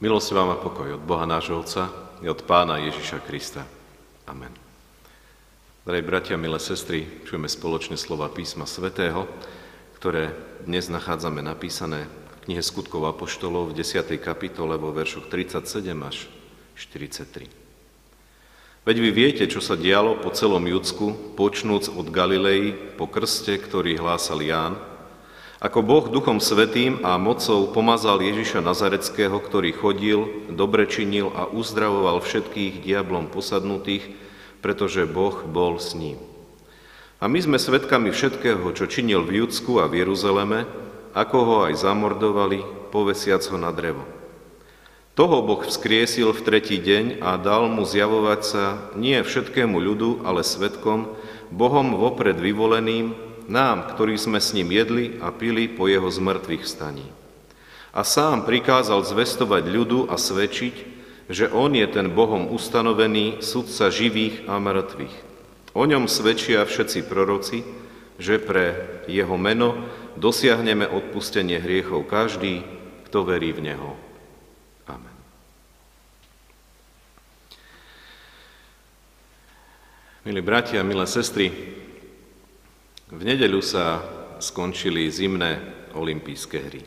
Milosť vám a pokoj od Boha nášho Otca i od Pána Ježiša Krista. Amen. Drahí bratia, milé sestry, čujeme spoločne slova písma svätého, ktoré dnes nachádzame napísané v knihe Skutkov Apoštolov v 10. kapitole vo veršoch 37 až 43. Veď vy viete, čo sa dialo po celom Judsku, počnúc od Galilei po krste, ktorý hlásal Ján, ako Boh Duchom Svetým a mocou pomazal Ježiša Nazareckého, ktorý chodil, dobre činil a uzdravoval všetkých diablom posadnutých, pretože Boh bol s ním. A my sme svedkami všetkého, čo činil v Judsku a v Jeruzaleme, ako ho aj zamordovali, povesiac ho na drevo. Toho Boh vzkriesil v tretí deň a dal mu zjavovať sa nie všetkému ľudu, ale svetkom, Bohom vopred vyvoleným, nám, ktorí sme s ním jedli a pili po jeho zmrtvých staní. A sám prikázal zvestovať ľudu a svedčiť, že on je ten Bohom ustanovený sudca živých a mŕtvych. O ňom svedčia všetci proroci, že pre jeho meno dosiahneme odpustenie hriechov každý, kto verí v neho. Amen. Milí bratia, milé sestry, v nedeľu sa skončili zimné olympijské hry.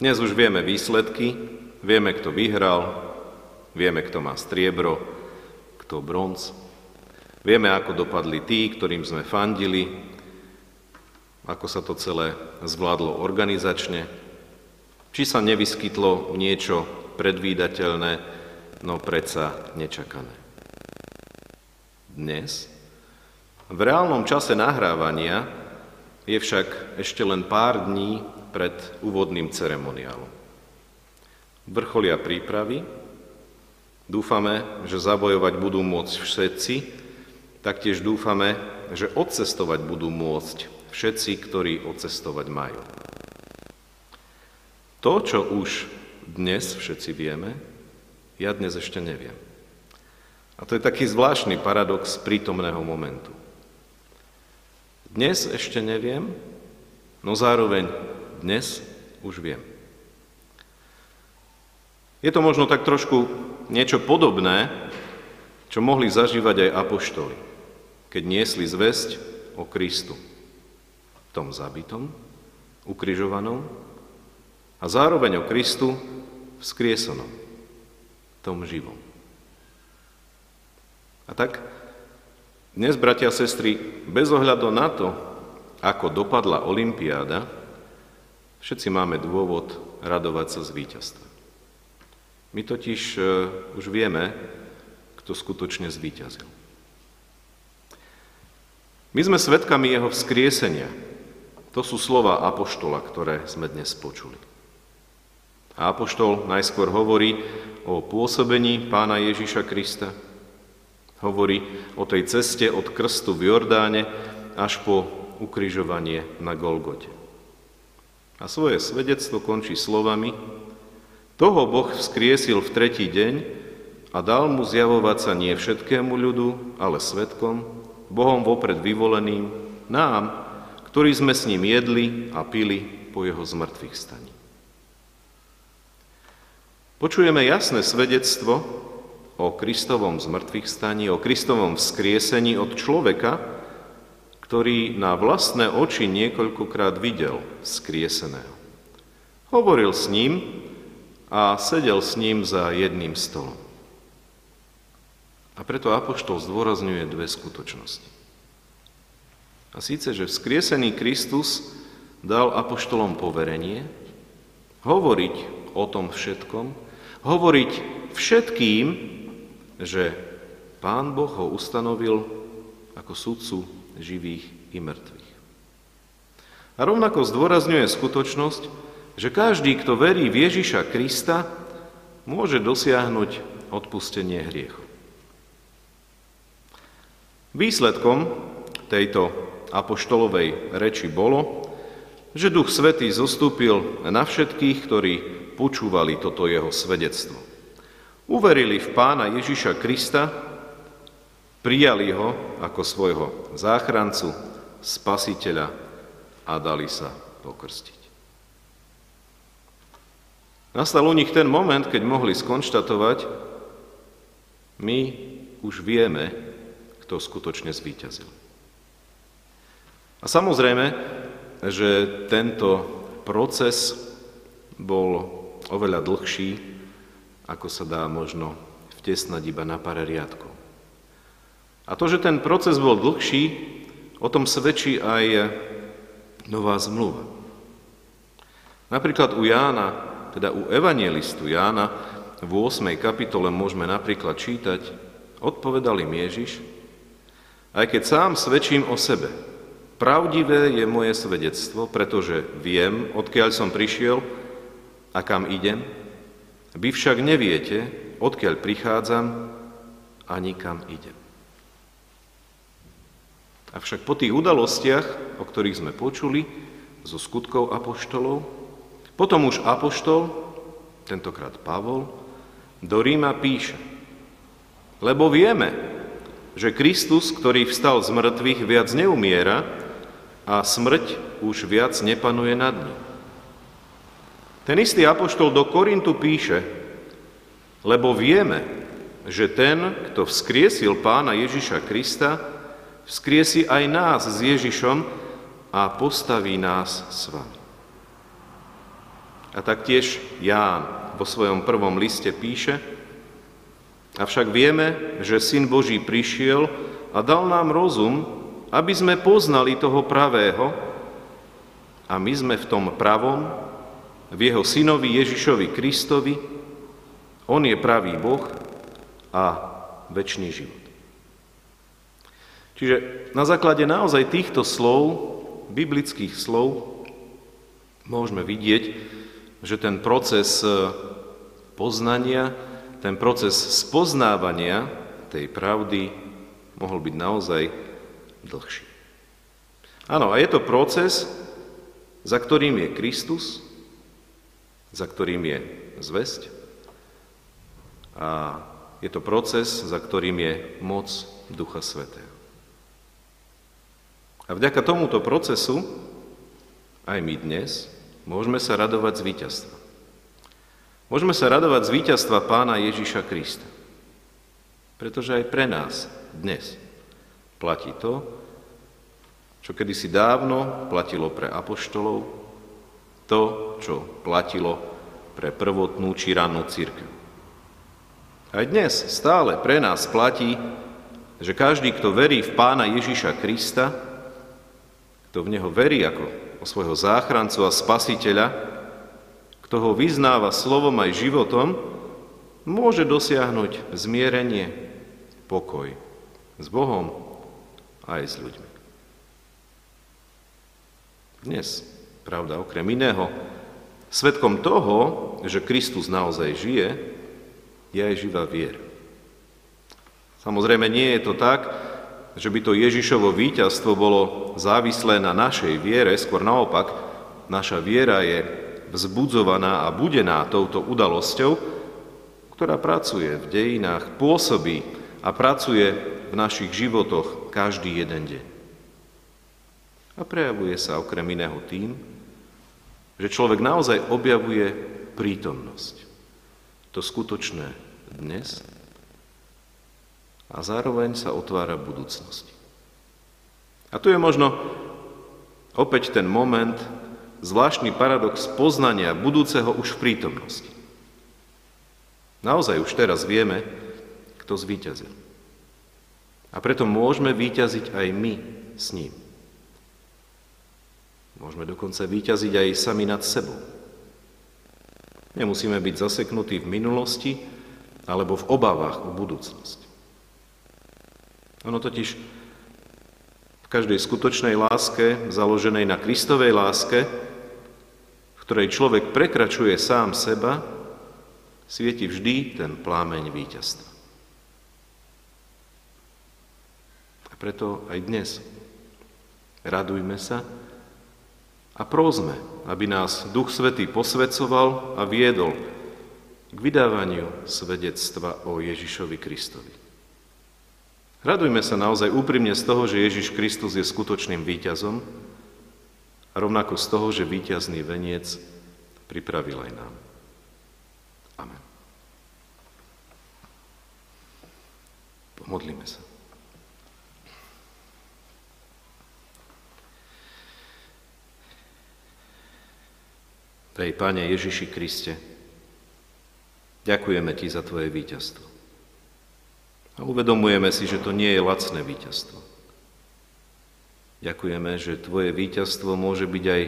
Dnes už vieme výsledky, vieme, kto vyhral, vieme, kto má striebro, kto bronz. Vieme, ako dopadli tí, ktorým sme fandili, ako sa to celé zvládlo organizačne, či sa nevyskytlo niečo predvídateľné, no predsa nečakané. Dnes v reálnom čase nahrávania je však ešte len pár dní pred úvodným ceremoniálom. Vrcholia prípravy, dúfame, že zabojovať budú môcť všetci, taktiež dúfame, že odcestovať budú môcť všetci, ktorí odcestovať majú. To, čo už dnes všetci vieme, ja dnes ešte neviem. A to je taký zvláštny paradox prítomného momentu. Dnes ešte neviem, no zároveň dnes už viem. Je to možno tak trošku niečo podobné, čo mohli zažívať aj apoštoli, keď niesli zväzť o Kristu, tom zabitom, ukrižovanom a zároveň o Kristu vzkriesenom, tom živom. A tak dnes, bratia a sestry, bez ohľadu na to, ako dopadla Olympiáda, všetci máme dôvod radovať sa z víťazstva. My totiž e, už vieme, kto skutočne zvíťazil. My sme svedkami jeho vzkriesenia. To sú slova Apoštola, ktoré sme dnes počuli. A Apoštol najskôr hovorí o pôsobení pána Ježiša Krista, Hovorí o tej ceste od krstu v Jordáne až po ukrižovanie na Golgote. A svoje svedectvo končí slovami Toho Boh vzkriesil v tretí deň a dal mu zjavovať sa nie všetkému ľudu, ale svetkom, Bohom vopred vyvoleným, nám, ktorí sme s ním jedli a pili po jeho zmrtvých staní. Počujeme jasné svedectvo o Kristovom zmrtvých staní, o Kristovom vzkriesení od človeka, ktorý na vlastné oči niekoľkokrát videl vzkrieseného. Hovoril s ním a sedel s ním za jedným stolom. A preto Apoštol zdôrazňuje dve skutočnosti. A síce, že vzkriesený Kristus dal Apoštolom poverenie hovoriť o tom všetkom, hovoriť všetkým, že Pán Boh ho ustanovil ako sudcu živých i mŕtvych. A rovnako zdôrazňuje skutočnosť, že každý, kto verí v Ježiša Krista, môže dosiahnuť odpustenie hriechov. Výsledkom tejto apoštolovej reči bolo, že Duch Svetý zostúpil na všetkých, ktorí počúvali toto jeho svedectvo. Uverili v pána Ježiša Krista, prijali ho ako svojho záchrancu, spasiteľa a dali sa pokrstiť. Nastal u nich ten moment, keď mohli skonštatovať, my už vieme, kto skutočne zvíťazil. A samozrejme, že tento proces bol oveľa dlhší, ako sa dá možno vtesnať iba na pár riadkov. A to, že ten proces bol dlhší, o tom svedčí aj nová zmluva. Napríklad u Jána, teda u evangelistu Jána, v 8. kapitole môžeme napríklad čítať, odpovedal im Ježiš, aj keď sám svedčím o sebe, pravdivé je moje svedectvo, pretože viem, odkiaľ som prišiel a kam idem, vy však neviete, odkiaľ prichádzam ani kam idem. Avšak po tých udalostiach, o ktorých sme počuli, zo skutkov apoštolov, potom už apoštol, tentokrát Pavol, do Ríma píše, lebo vieme, že Kristus, ktorý vstal z mŕtvych, viac neumiera a smrť už viac nepanuje nad ním. Ten istý apoštol do Korintu píše, lebo vieme, že ten, kto vzkriesil pána Ježiša Krista, vzkriesi aj nás s Ježišom a postaví nás s vami. A taktiež Ján vo svojom prvom liste píše, avšak vieme, že Syn Boží prišiel a dal nám rozum, aby sme poznali toho pravého a my sme v tom pravom, v jeho synovi Ježišovi Kristovi, on je pravý Boh a väčší život. Čiže na základe naozaj týchto slov, biblických slov, môžeme vidieť, že ten proces e, poznania, ten proces spoznávania tej pravdy mohol byť naozaj dlhší. Áno, a je to proces, za ktorým je Kristus, za ktorým je zväzť a je to proces, za ktorým je moc Ducha Svetého. A vďaka tomuto procesu aj my dnes môžeme sa radovať z víťazstva. Môžeme sa radovať z víťazstva pána Ježiša Krista. Pretože aj pre nás dnes platí to, čo kedysi dávno platilo pre apoštolov, to, čo platilo pre prvotnú či rannú církev. Aj dnes stále pre nás platí, že každý, kto verí v pána Ježiša Krista, kto v Neho verí ako o svojho záchrancu a spasiteľa, kto ho vyznáva slovom aj životom, môže dosiahnuť zmierenie, pokoj s Bohom aj s ľuďmi. Dnes, pravda, okrem iného, svetkom toho, že Kristus naozaj žije, je aj živá viera. Samozrejme, nie je to tak, že by to Ježišovo víťazstvo bolo závislé na našej viere, skôr naopak, naša viera je vzbudzovaná a budená touto udalosťou, ktorá pracuje v dejinách, pôsobí a pracuje v našich životoch každý jeden deň. A prejavuje sa okrem iného tým, že človek naozaj objavuje prítomnosť. To skutočné dnes a zároveň sa otvára budúcnosti. A tu je možno opäť ten moment, zvláštny paradox poznania budúceho už v prítomnosti. Naozaj už teraz vieme, kto zvíťazil. A preto môžeme výťaziť aj my s ním. Môžeme dokonca výťaziť aj sami nad sebou. Nemusíme byť zaseknutí v minulosti alebo v obavách o budúcnosť. Ono totiž v každej skutočnej láske, založenej na Kristovej láske, v ktorej človek prekračuje sám seba, svieti vždy ten plámeň víťazstva. A preto aj dnes radujme sa a prózme, aby nás Duch Svetý posvedcoval a viedol k vydávaniu svedectva o Ježišovi Kristovi. Radujme sa naozaj úprimne z toho, že Ježiš Kristus je skutočným víťazom a rovnako z toho, že víťazný veniec pripravil aj nám. Amen. Pomodlíme sa. Prej Pane Ježiši Kriste, ďakujeme Ti za Tvoje víťazstvo. A uvedomujeme si, že to nie je lacné víťazstvo. Ďakujeme, že Tvoje víťazstvo môže byť aj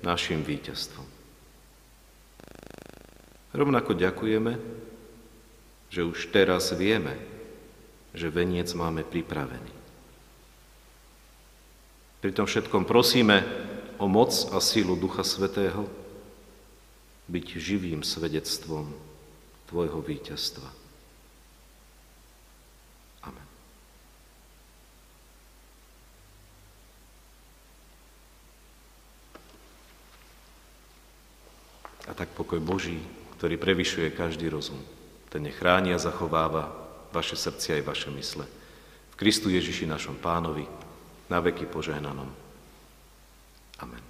našim víťazstvom. Rovnako ďakujeme, že už teraz vieme, že veniec máme pripravený. Pri tom všetkom prosíme o moc a sílu Ducha Svetého, byť živým svedectvom Tvojho víťazstva. Amen. A tak pokoj Boží, ktorý prevyšuje každý rozum, ten nechráni a zachováva vaše srdcia aj vaše mysle. V Kristu Ježiši našom pánovi, na veky požehnanom. Amen.